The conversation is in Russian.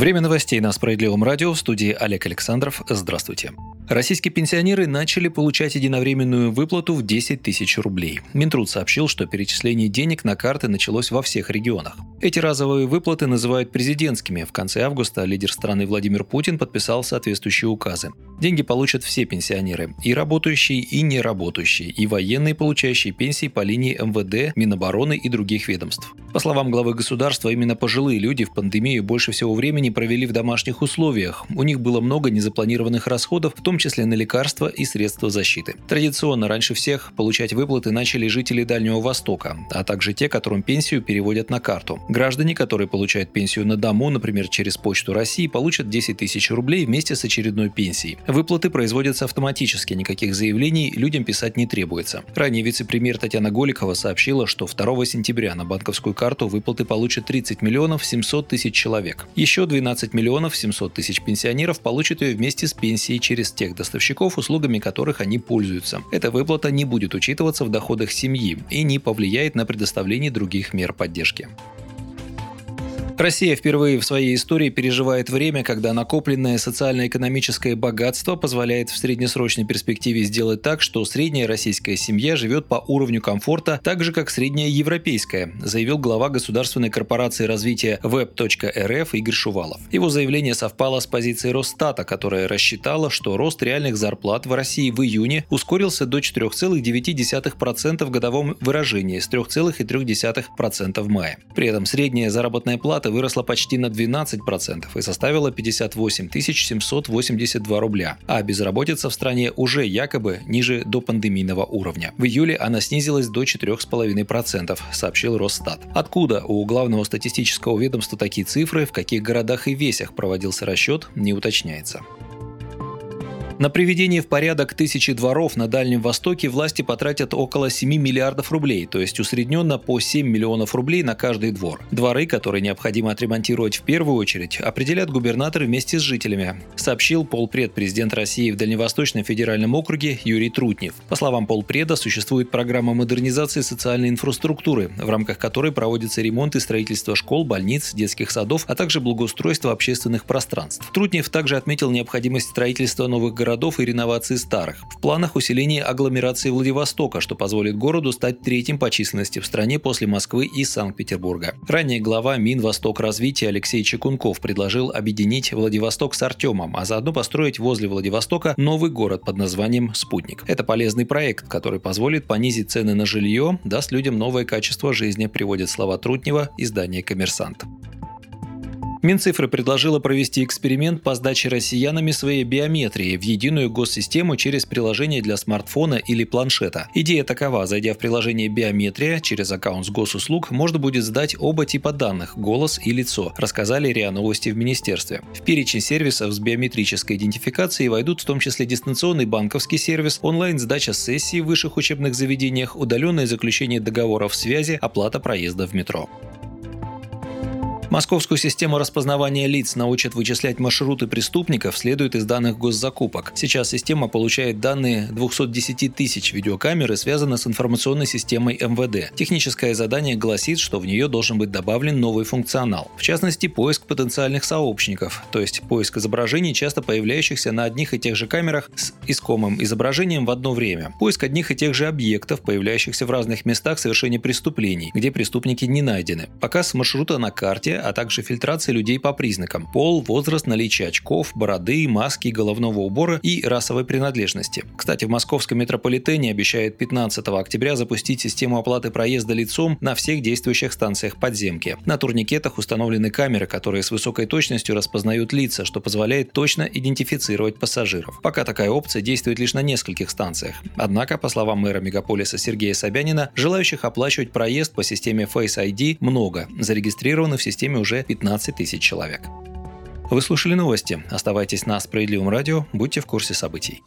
Время новостей на Справедливом радио в студии Олег Александров. Здравствуйте. Российские пенсионеры начали получать единовременную выплату в 10 тысяч рублей. Минтруд сообщил, что перечисление денег на карты началось во всех регионах. Эти разовые выплаты называют президентскими. В конце августа лидер страны Владимир Путин подписал соответствующие указы. Деньги получат все пенсионеры, и работающие, и не работающие, и военные, получающие пенсии по линии МВД, Минобороны и других ведомств. По словам главы государства, именно пожилые люди в пандемию больше всего времени провели в домашних условиях. У них было много незапланированных расходов, в том числе на лекарства и средства защиты. Традиционно раньше всех получать выплаты начали жители Дальнего Востока, а также те, которым пенсию переводят на карту. Граждане, которые получают пенсию на дому, например, через Почту России, получат 10 тысяч рублей вместе с очередной пенсией. Выплаты производятся автоматически, никаких заявлений людям писать не требуется. Ранее вице-премьер Татьяна Голикова сообщила, что 2 сентября на банковскую карту выплаты получат 30 миллионов 700 тысяч человек. Еще 12 миллионов 700 тысяч пенсионеров получат ее вместе с пенсией через тех доставщиков, услугами которых они пользуются. Эта выплата не будет учитываться в доходах семьи и не повлияет на предоставление других мер поддержки. Россия впервые в своей истории переживает время, когда накопленное социально-экономическое богатство позволяет в среднесрочной перспективе сделать так, что средняя российская семья живет по уровню комфорта так же, как средняя европейская, заявил глава государственной корпорации развития web.rf Игорь Шувалов. Его заявление совпало с позицией Росстата, которая рассчитала, что рост реальных зарплат в России в июне ускорился до 4,9% в годовом выражении с 3,3% в мае. При этом средняя заработная плата выросла почти на 12% и составила 58 782 рубля, а безработица в стране уже якобы ниже до пандемийного уровня. В июле она снизилась до 4,5%, сообщил Росстат. Откуда у главного статистического ведомства такие цифры, в каких городах и весях проводился расчет, не уточняется. На приведение в порядок тысячи дворов на Дальнем Востоке власти потратят около 7 миллиардов рублей, то есть усредненно по 7 миллионов рублей на каждый двор. Дворы, которые необходимо отремонтировать в первую очередь, определят губернаторы вместе с жителями, сообщил полпред президент России в Дальневосточном федеральном округе Юрий Трутнев. По словам полпреда, существует программа модернизации социальной инфраструктуры, в рамках которой проводится ремонт и строительство школ, больниц, детских садов, а также благоустройство общественных пространств. Трутнев также отметил необходимость строительства новых городов городов и реновации старых. В планах усиление агломерации Владивостока, что позволит городу стать третьим по численности в стране после Москвы и Санкт-Петербурга. Ранее глава Минвосток развития Алексей Чекунков предложил объединить Владивосток с Артемом, а заодно построить возле Владивостока новый город под названием «Спутник». Это полезный проект, который позволит понизить цены на жилье, даст людям новое качество жизни, приводит слова Трутнева издание «Коммерсант». Минцифры предложила провести эксперимент по сдаче россиянами своей биометрии в единую госсистему через приложение для смартфона или планшета. Идея такова. Зайдя в приложение «Биометрия» через аккаунт с госуслуг, можно будет сдать оба типа данных – голос и лицо, рассказали РИА Новости в Министерстве. В перечень сервисов с биометрической идентификацией войдут в том числе дистанционный банковский сервис, онлайн-сдача сессий в высших учебных заведениях, удаленное заключение договоров связи, оплата проезда в метро. Московскую систему распознавания лиц научат вычислять маршруты преступников, следует из данных госзакупок. Сейчас система получает данные 210 тысяч видеокамер и с информационной системой МВД. Техническое задание гласит, что в нее должен быть добавлен новый функционал. В частности, поиск потенциальных сообщников, то есть поиск изображений, часто появляющихся на одних и тех же камерах с искомым изображением в одно время. Поиск одних и тех же объектов, появляющихся в разных местах совершения преступлений, где преступники не найдены. Показ маршрута на карте, а также фильтрация людей по признакам – пол, возраст, наличие очков, бороды, маски, головного убора и расовой принадлежности. Кстати, в московском метрополитене обещают 15 октября запустить систему оплаты проезда лицом на всех действующих станциях подземки. На турникетах установлены камеры, которые с высокой точностью распознают лица, что позволяет точно идентифицировать пассажиров. Пока такая опция действует лишь на нескольких станциях. Однако, по словам мэра мегаполиса Сергея Собянина, желающих оплачивать проезд по системе Face ID много. Зарегистрированы в системе системе уже 15 тысяч человек. Вы слушали новости. Оставайтесь на Справедливом радио, будьте в курсе событий.